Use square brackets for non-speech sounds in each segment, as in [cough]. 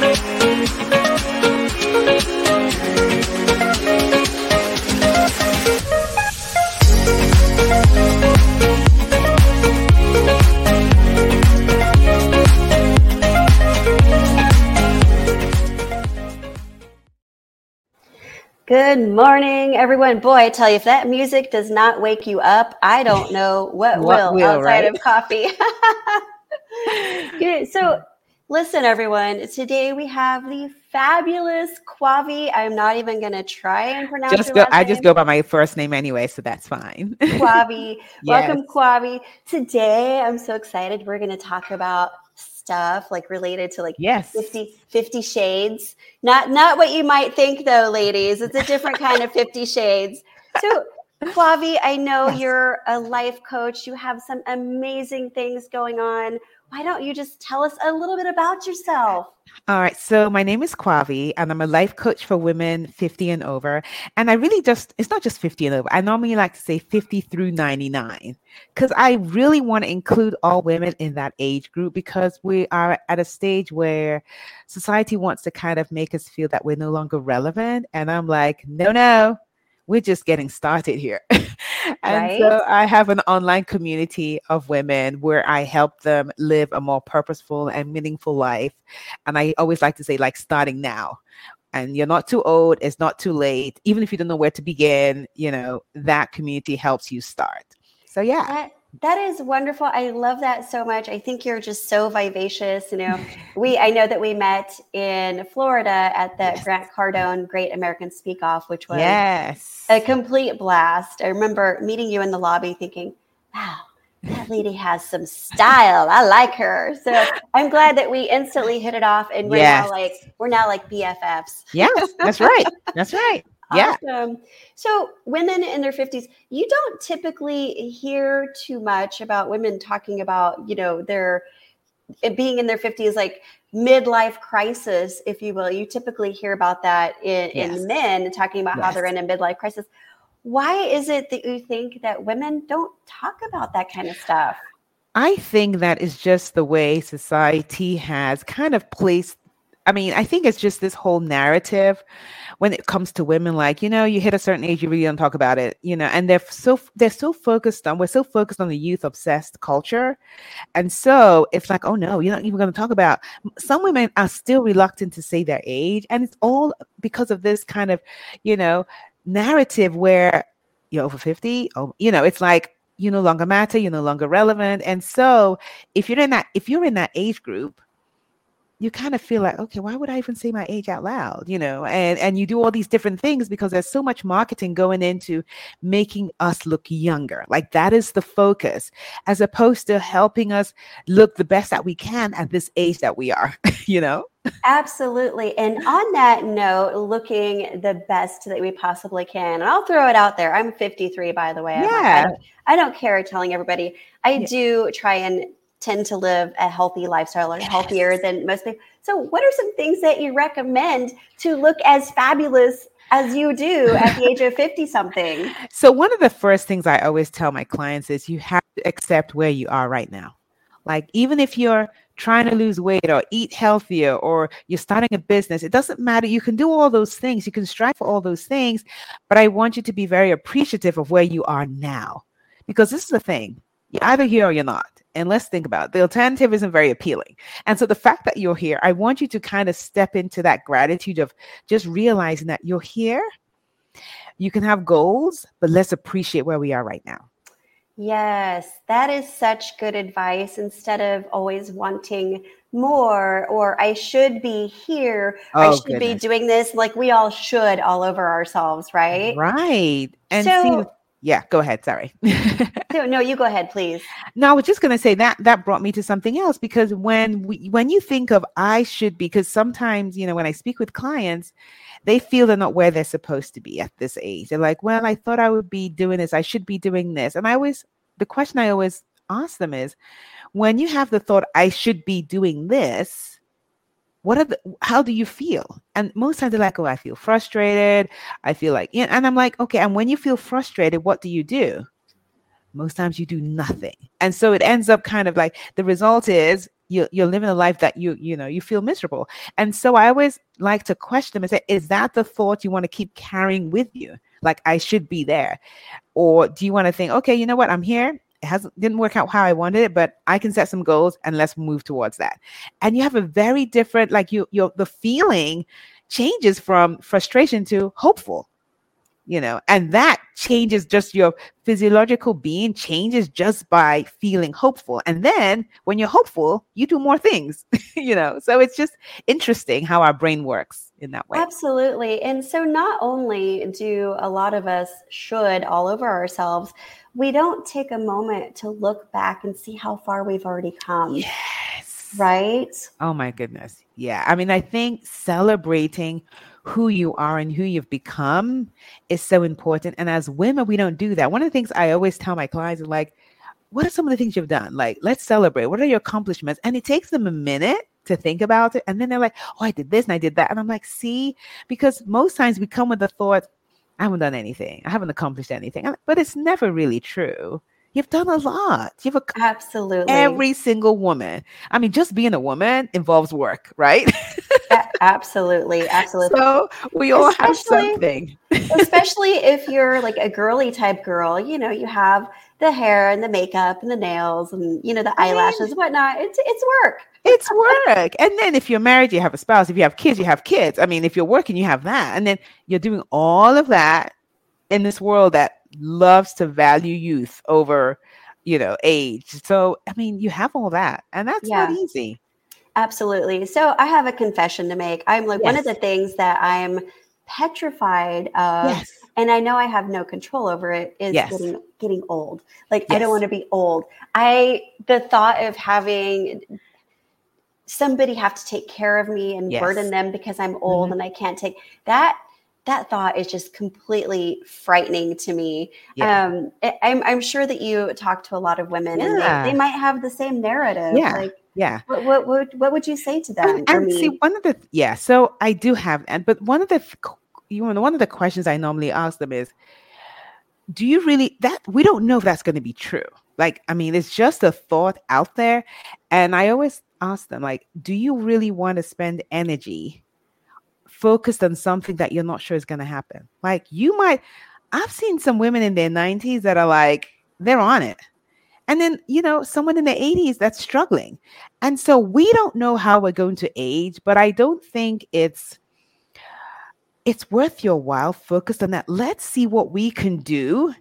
Thank you. Good morning, everyone. Boy, I tell you, if that music does not wake you up, I don't [laughs] know what, what will, will, outside right? of coffee. [laughs] So, mm. listen, everyone. Today we have the fabulous Kwavi. I'm not even going to try and pronounce. Just go. I just go by my first name anyway, so that's fine. [laughs] Kwavi, yes. welcome, Kwavi. Today, I'm so excited. We're going to talk about stuff like related to like yes. 50, 50 shades. Not not what you might think though ladies. It's a different kind of 50 shades. So Kwavi, I know yes. you're a life coach. You have some amazing things going on why don't you just tell us a little bit about yourself? All right. So my name is Kwavi, and I'm a life coach for women 50 and over. And I really just, it's not just 50 and over. I normally like to say 50 through 99 because I really want to include all women in that age group because we are at a stage where society wants to kind of make us feel that we're no longer relevant. And I'm like, no, no, we're just getting started here. [laughs] and right? so I have an online community of women where I help them live a more purposeful and meaningful life. And I always like to say, like, starting now. And you're not too old, it's not too late. Even if you don't know where to begin, you know, that community helps you start. So, yeah. That- that is wonderful. I love that so much. I think you're just so vivacious. You know, [laughs] we I know that we met in Florida at the yes. Grant Cardone Great American Speak Off, which was yes a complete blast. I remember meeting you in the lobby, thinking, "Wow, that lady has some style. I like her." So I'm glad that we instantly hit it off, and we're yes. now like we're now like BFFs. Yes, that's right. That's right. Yeah. Awesome. So, women in their 50s, you don't typically hear too much about women talking about, you know, their being in their 50s, like midlife crisis, if you will. You typically hear about that in, yes. in men talking about yes. how they're in a midlife crisis. Why is it that you think that women don't talk about that kind of stuff? I think that is just the way society has kind of placed I mean, I think it's just this whole narrative when it comes to women, like, you know, you hit a certain age, you really don't talk about it, you know, and they're so they're so focused on we're so focused on the youth obsessed culture. And so it's like, oh no, you're not even going to talk about some women are still reluctant to say their age. And it's all because of this kind of, you know, narrative where you're over 50. Oh, you know, it's like you no longer matter, you're no longer relevant. And so if you're in that, if you're in that age group, you kind of feel like okay why would i even say my age out loud you know and and you do all these different things because there's so much marketing going into making us look younger like that is the focus as opposed to helping us look the best that we can at this age that we are [laughs] you know absolutely and on that note looking the best that we possibly can and i'll throw it out there i'm 53 by the way yeah. I, don't, I don't care telling everybody i yeah. do try and tend to live a healthy lifestyle or yes. healthier than most people. So, what are some things that you recommend to look as fabulous as you do at the age of [laughs] 50 something? So, one of the first things I always tell my clients is you have to accept where you are right now. Like, even if you're trying to lose weight or eat healthier or you're starting a business, it doesn't matter. You can do all those things, you can strive for all those things, but I want you to be very appreciative of where you are now. Because this is the thing you're either here or you're not. And let's think about it. the alternative isn't very appealing. And so the fact that you're here, I want you to kind of step into that gratitude of just realizing that you're here. You can have goals, but let's appreciate where we are right now. Yes, that is such good advice instead of always wanting more or I should be here, oh, I should goodness. be doing this like we all should all over ourselves, right? Right. And so, see yeah go ahead sorry. [laughs] No, no you go ahead please. No i was just going to say that that brought me to something else because when we when you think of i should be because sometimes you know when i speak with clients they feel they're not where they're supposed to be at this age. They're like well i thought i would be doing this. I should be doing this. And i always the question i always ask them is when you have the thought i should be doing this what are the how do you feel? And most times they're like oh i feel frustrated. I feel like yeah and i'm like okay and when you feel frustrated what do you do? Most times you do nothing. And so it ends up kind of like the result is you're, you're living a life that you you know you feel miserable. And so i always like to question them and say is that the thought you want to keep carrying with you? Like i should be there. Or do you want to think okay you know what? I'm here hasn't didn't work out how I wanted it, but I can set some goals and let's move towards that. And you have a very different, like you, your the feeling changes from frustration to hopeful, you know, and that changes just your physiological being changes just by feeling hopeful. And then when you're hopeful, you do more things, [laughs] you know. So it's just interesting how our brain works in that way. Absolutely. And so not only do a lot of us should all over ourselves we don't take a moment to look back and see how far we've already come. Yes. Right? Oh my goodness. Yeah. I mean, I think celebrating who you are and who you've become is so important. And as women, we don't do that. One of the things I always tell my clients is like, what are some of the things you've done? Like, let's celebrate. What are your accomplishments? And it takes them a minute to think about it. And then they're like, oh, I did this and I did that. And I'm like, see, because most times we come with the thought, I haven't done anything. I haven't accomplished anything. But it's never really true. You've done a lot. You've ac- absolutely every single woman. I mean, just being a woman involves work, right? absolutely, [laughs] absolutely. So we all especially, have something. [laughs] especially if you're like a girly type girl, you know, you have the hair and the makeup and the nails and you know the eyelashes and whatnot. It's it's work. It's [laughs] work. and then if you're married, you have a spouse. If you have kids, you have kids. I mean, if you're working, you have that. And then you're doing all of that in this world that loves to value youth over, you know, age. So I mean, you have all that, and that's yeah. not easy. Absolutely. So I have a confession to make. I'm like yes. one of the things that I'm petrified of yes. And I know I have no control over it is yes. getting getting old. Like yes. I don't want to be old. I the thought of having somebody have to take care of me and burden them because I'm old mm-hmm. and I can't take that that thought is just completely frightening to me. Yeah. Um, I'm, I'm sure that you talk to a lot of women yeah. and they, they, might have the same narrative. Yeah. Like, yeah. What, what, what, what, would you say to them? And, and see, one of the, yeah, so I do have, and, but one of the, you know, one of the questions I normally ask them is, do you really that we don't know if that's going to be true. Like i mean it's just a thought out there. And i always ask them like do you really want to spend energy focused on something that you're not sure is going to happen? Like you might i've seen some women in their 90s that are like they're on it. And then you know someone in the 80s that's struggling. And so we don't know how we're going to age but i don't think it's it's worth your while focused on that. Let's see what we can do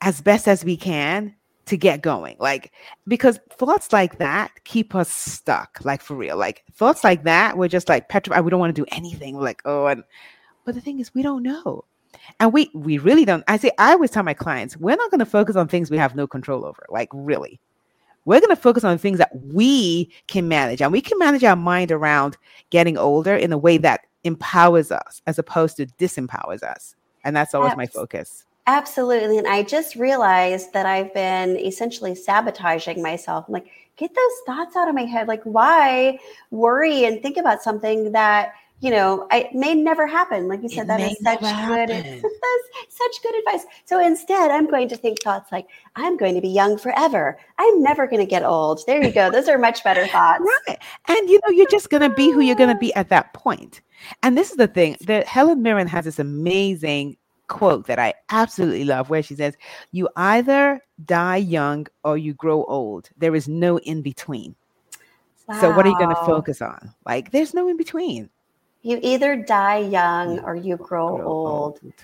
as best as we can to get going. Like, because thoughts like that keep us stuck, like for real. Like, thoughts like that, we're just like petrified. We don't want to do anything. We're like, oh, and but the thing is, we don't know. And we we really don't. I say I always tell my clients, we're not going to focus on things we have no control over. Like really, we're going to focus on things that we can manage, and we can manage our mind around getting older in a way that empowers us as opposed to disempowers us. And that's always my focus. Absolutely. And I just realized that I've been essentially sabotaging myself. I'm like, get those thoughts out of my head. Like, why worry and think about something that you know, I, may never happen. Like you said, it that is such good, [laughs] such good advice. So instead, I'm going to think thoughts like, I'm going to be young forever. I'm never going to get old. There you go. Those are much better thoughts. Right. And you know, you're just going to be who you're going to be at that point. And this is the thing that Helen Mirren has this amazing quote that I absolutely love where she says, You either die young or you grow old. There is no in between. Wow. So, what are you going to focus on? Like, there's no in between. You either die young or you grow, grow old. old.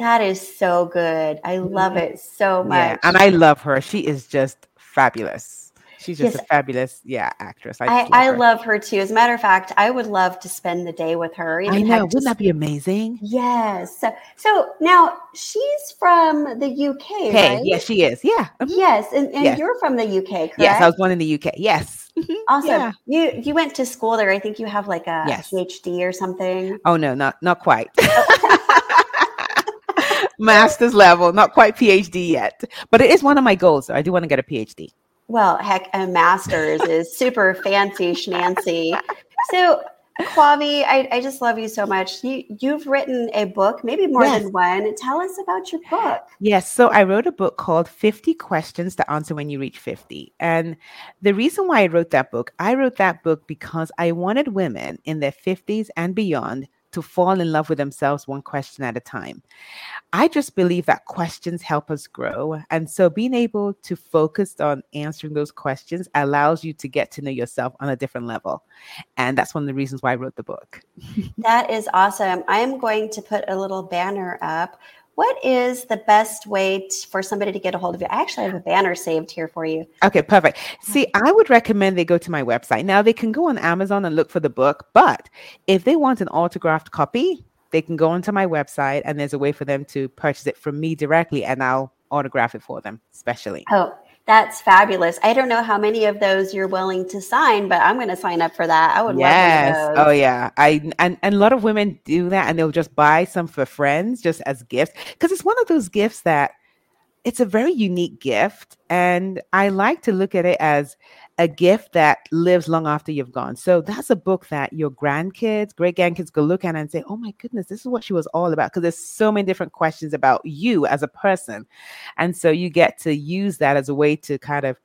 That is so good. I love mm-hmm. it so much. Yeah, and I love her. She is just fabulous. She's just yes. a fabulous, yeah, actress. I, I, love, I her. love, her. too. As a matter of fact, I would love to spend the day with her. I know. Wouldn't that be amazing? Yes. So, so now she's from the UK, hey, right? Yes, she is. Yeah. Mm-hmm. Yes, and, and yes. you're from the UK, correct? Yes, I was born in the UK. Yes. Mm-hmm. Awesome. Yeah. You you went to school there. I think you have like a yes. PhD or something. Oh no, not not quite. [laughs] Master's level, not quite PhD yet, but it is one of my goals. So I do want to get a PhD. Well, heck, a master's is super fancy schmancy. so Kwavi, I, I just love you so much. You you've written a book, maybe more yes. than one. Tell us about your book. Yes, so I wrote a book called 50 Questions to Answer When You Reach 50. And the reason why I wrote that book, I wrote that book because I wanted women in their 50s and beyond to fall in love with themselves one question at a time. I just believe that questions help us grow. And so being able to focus on answering those questions allows you to get to know yourself on a different level. And that's one of the reasons why I wrote the book. [laughs] that is awesome. I am going to put a little banner up what is the best way t- for somebody to get a hold of you? I actually have a banner saved here for you. Okay, perfect. See, I would recommend they go to my website. Now, they can go on Amazon and look for the book, but if they want an autographed copy, they can go onto my website and there's a way for them to purchase it from me directly and I'll autograph it for them, especially. Oh, that's fabulous. I don't know how many of those you're willing to sign, but I'm going to sign up for that. I would love that. yes. Oh yeah. I and, and a lot of women do that and they'll just buy some for friends just as gifts because it's one of those gifts that it's a very unique gift and I like to look at it as a gift that lives long after you've gone. So that's a book that your grandkids, great grandkids go look at and say, oh my goodness, this is what she was all about. Because there's so many different questions about you as a person. And so you get to use that as a way to kind of,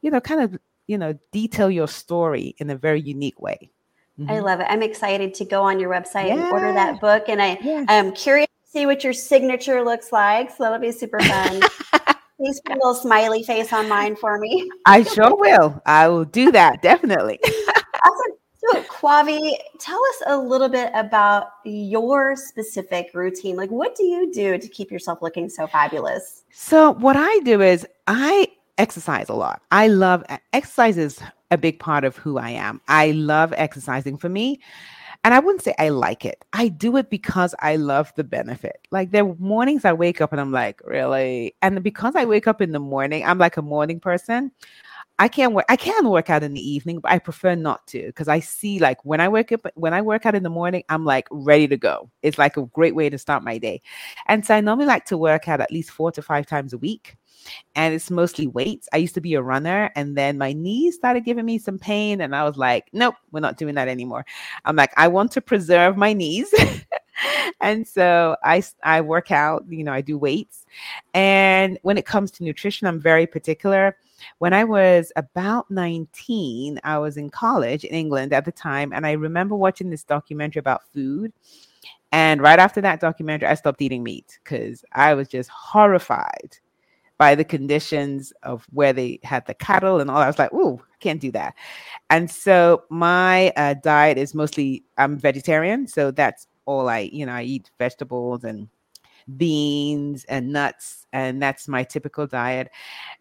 you know, kind of, you know, detail your story in a very unique way. Mm-hmm. I love it. I'm excited to go on your website yeah. and order that book. And I yeah. am curious to see what your signature looks like. So that'll be super fun. [laughs] Please put a little smiley face on mine for me. [laughs] I sure will. I will do that definitely. [laughs] awesome. So, Kwavi, tell us a little bit about your specific routine. Like, what do you do to keep yourself looking so fabulous? So, what I do is I exercise a lot. I love exercise is a big part of who I am. I love exercising. For me, and I wouldn't say I like it. I do it because I love the benefit. Like there are mornings I wake up and I'm like, really? And because I wake up in the morning, I'm like a morning person. I can't work. I can work out in the evening, but I prefer not to because I see like when I wake up, when I work out in the morning, I'm like ready to go. It's like a great way to start my day, and so I normally like to work out at least four to five times a week and it's mostly weights. I used to be a runner and then my knees started giving me some pain and I was like, nope, we're not doing that anymore. I'm like, I want to preserve my knees. [laughs] and so I I work out, you know, I do weights. And when it comes to nutrition, I'm very particular. When I was about 19, I was in college in England at the time and I remember watching this documentary about food. And right after that documentary, I stopped eating meat because I was just horrified by the conditions of where they had the cattle and all. I was like, "Ooh, I can't do that." And so my uh, diet is mostly I'm vegetarian, so that's all I, you know, I eat vegetables and beans and nuts, and that's my typical diet.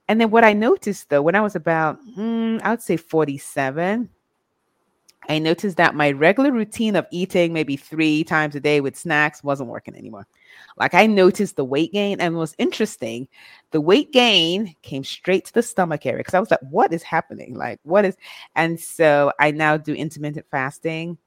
And then what I noticed though, when I was about, mm, I would say 47, I noticed that my regular routine of eating maybe three times a day with snacks wasn't working anymore. Like I noticed the weight gain, and was interesting. The weight gain came straight to the stomach area because I was like, "What is happening? Like, what is?" And so I now do intermittent fasting,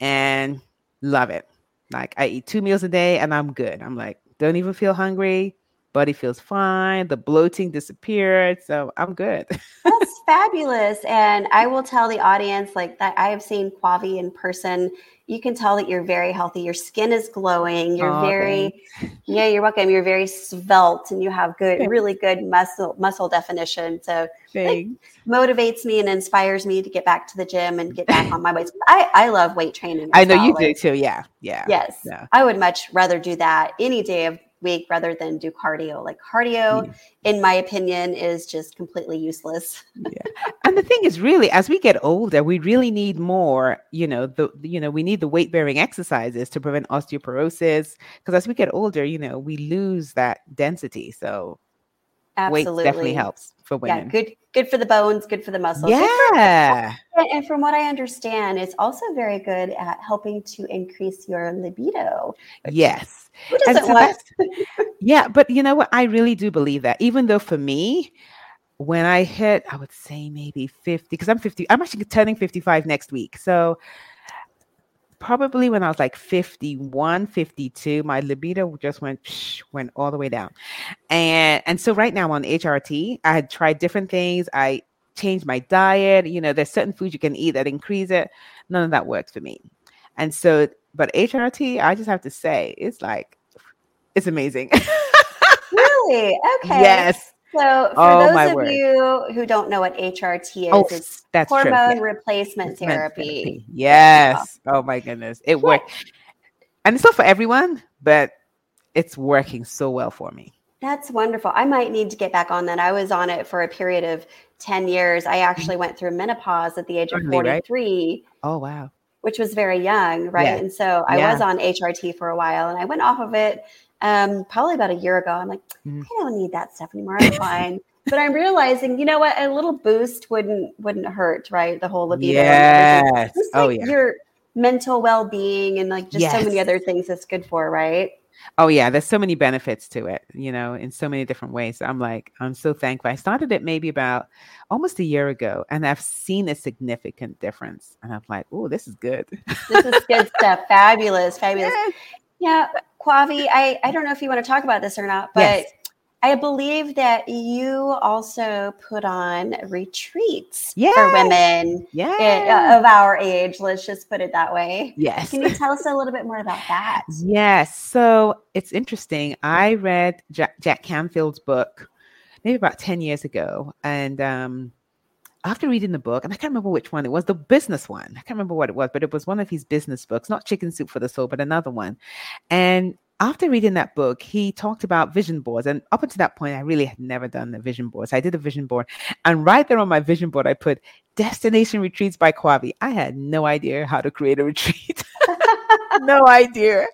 and love it. Like I eat two meals a day, and I'm good. I'm like, don't even feel hungry body feels fine the bloating disappeared so i'm good [laughs] that's fabulous and i will tell the audience like that i have seen kwavi in person you can tell that you're very healthy your skin is glowing you're oh, very thanks. [laughs] yeah you're welcome you're very svelte and you have good really good muscle muscle definition so it motivates me and inspires me to get back to the gym and get back on my weights [laughs] i i love weight training i know well. you do too yeah yeah yes yeah. i would much rather do that any day of week rather than do cardio. Like cardio, yeah. in my opinion, is just completely useless. yeah. And the thing is really as we get older, we really need more, you know, the you know, we need the weight bearing exercises to prevent osteoporosis. Because as we get older, you know, we lose that density. So Absolutely. weight definitely helps for women. Yeah, good good for the bones, good for the muscles. Yeah. [laughs] and from what I understand, it's also very good at helping to increase your libido. Yes. Who doesn't so want? yeah, but you know what? I really do believe that. Even though for me, when I hit, I would say maybe 50, because I'm 50, I'm actually turning 55 next week. So probably when I was like 51, 52, my libido just went went all the way down. And and so right now on HRT, I had tried different things. I changed my diet. You know, there's certain foods you can eat that increase it. None of that works for me. And so, but HRT, I just have to say, it's like, it's amazing. [laughs] really? Okay. Yes. So, for Oh, those of word. you who don't know what HRT oh, is, Oh, it's that's true. hormone Yeah. replacement meant therapy. Yes. Oh. oh my goodness. It worked. And it's not for everyone, but it's working so well for me. That's wonderful. I might need to get back on that. I was on it for a period of 10 years. I actually went through menopause at the age of Early, right? 43, Oh wow. which was very young, right? Yeah. And so I Yeah. was on HRT for a while and I went off of it um, probably about a year ago. I'm like, Mm. I don't need that stuff anymore. I'm fine. [laughs] but I'm realizing, you know what? A little boost wouldn't wouldn't hurt, right? The whole libido. Yes. Just Oh like yeah. your mental well-being and like just so many other things it's good for, right? Oh yeah, there's so many benefits to it, you know, in so many different ways. I'm like, I'm so thankful. I started it maybe about almost a year ago, and I've seen a significant difference. And I'm like, oh, this is good. This is good stuff. Fabulous, fabulous. [laughs] Yes. Yeah, Kwavi, I, I don't know if you want to talk about this or not, but Yes. I believe that you also put on retreats for Yes. women Yeah. i- of our age. Let's just put it that way. yes. Can you tell us a little bit more about that? [laughs] Yes. So it's interesting. I read Jack, Jack Canfield's book maybe about 10 years ago. And um, after reading the book, and I can't remember which one it was, the business one. I can't remember what it was, but it was one of his business books, not Chicken Soup for the Soul, but another one. And after reading that book, he talked about vision boards. And up until that point, I really had never done a vision board. So I did a vision board. And right there on my vision board, I put Destination Retreats by Kwavi. I had no idea how to create a retreat. [laughs] no idea.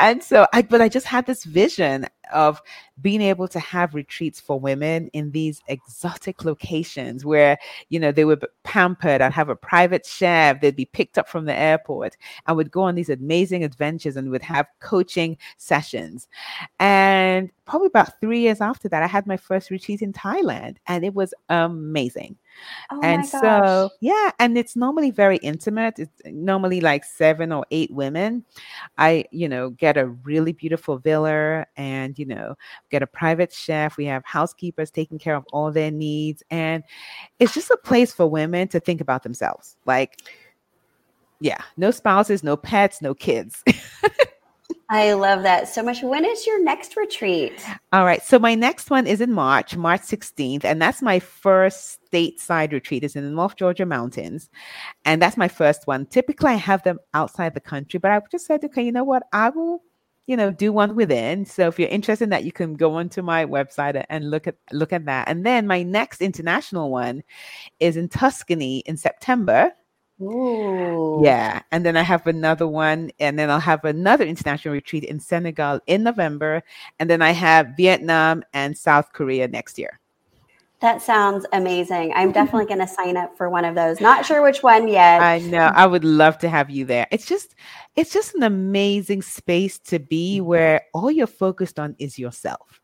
And so I but I just had this vision of being able to have retreats for women in these exotic locations where, you know, they were pampered. I'd have a private chef, they'd be picked up from the airport and would go on these amazing adventures and would have coaching sessions. And probably about three years after that, I had my first retreat in Thailand and it was amazing Oh and so yeah and it's normally very intimate it's normally like seven or eight women. I you know get a really beautiful villa and you know get a private chef we have housekeepers taking care of all their needs and it's just a place for women to think about themselves like yeah no spouses no pets no kids [laughs] I love that so much. When is your next retreat? All right. So my next one is in March, March 16th, and that's my first stateside retreat. It's in the North Georgia mountains. And that's my first one. Typically I have them outside the country, but I just said, okay, you know what? I will, you know, do one within. So if you're interested in that, you can go onto my website and look at look at that. And then my next international one is in Tuscany in September. Ooh. Yeah. And then I have another one, and then I'll have another international retreat in Senegal in November. And then I have Vietnam and South Korea next year. That sounds amazing. I'm [laughs] definitely going to sign up for one of those. Not sure which one yet. I know. I would love to have you there. It's just it's just an amazing space to be mm-hmm. where all you're focused on is yourself.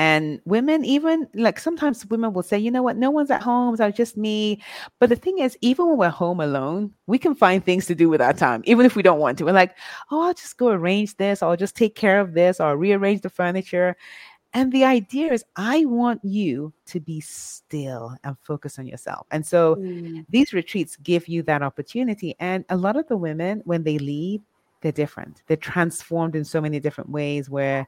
And women, even like sometimes women will say, you know what, no one's at home, so it's just me. But the thing is, even when we're home alone, we can find things to do with our time, even if we don't want to. We're like, oh, I'll just go arrange this, or I'll just take care of this, or rearrange the furniture. And the idea is, I want you to be still and focus on yourself. And so Mm. these retreats give you that opportunity. And a lot of the women, when they leave, they're different. They're transformed in so many different ways where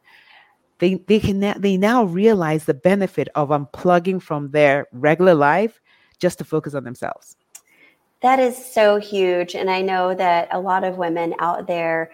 they they can now, they now realize the benefit of unplugging from their regular life just to focus on themselves. That is so huge. And I know that a lot of women out there,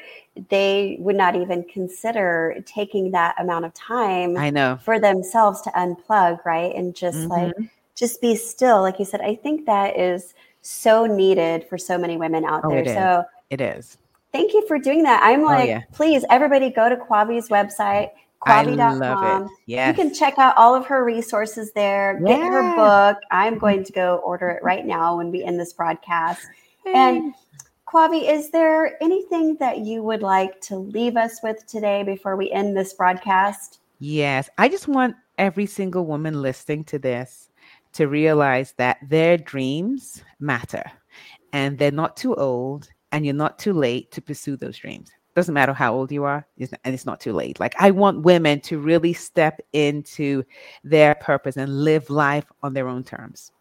they would not even consider taking that amount of time I know. for themselves to unplug, right? And just like, Mhm. just be still. Like you said, I think that is so needed for so many women out Oh, there. it is. So It is. thank you for doing that. I'm like, yeah. please, everybody go to Kwavi's website, kwavi.com. Yes. You can check out all of her resources there. Get her book. I'm going to go order it right now when we end this broadcast. And Kwavi, is there anything that you would like to leave us with today before we end this broadcast? Yes, I just want every single woman listening to this to realize that their dreams matter and they're not too old and you're not too late to pursue those dreams. Doesn't matter how old you are, it's- and it's not too late. Like, I want women to really step into their purpose and live life on their own terms.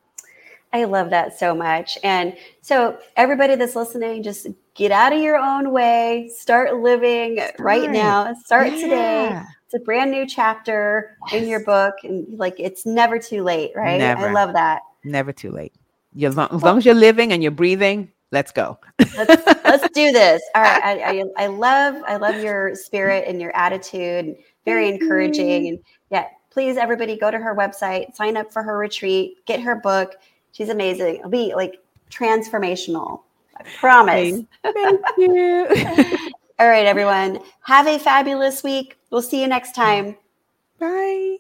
I love that so much. And so, everybody that's listening, just get out of your own way, start living start. right now, start yeah. today. It's a brand new chapter yes. in your book, and like it's never too late, right? Never. I love that. Never too late. You, as, long, as long as you're living and you're breathing, let's go. let's, let's do this. All right. [laughs] I, I, I, love I love your spirit and your attitude. Very encouraging. And yeah, please everybody go to her website, sign up for her retreat, get her book. She's amazing. It'll be like transformational. I promise. Thank you. [laughs] All right, everyone. Have a fabulous week. We'll see you next time. Bye.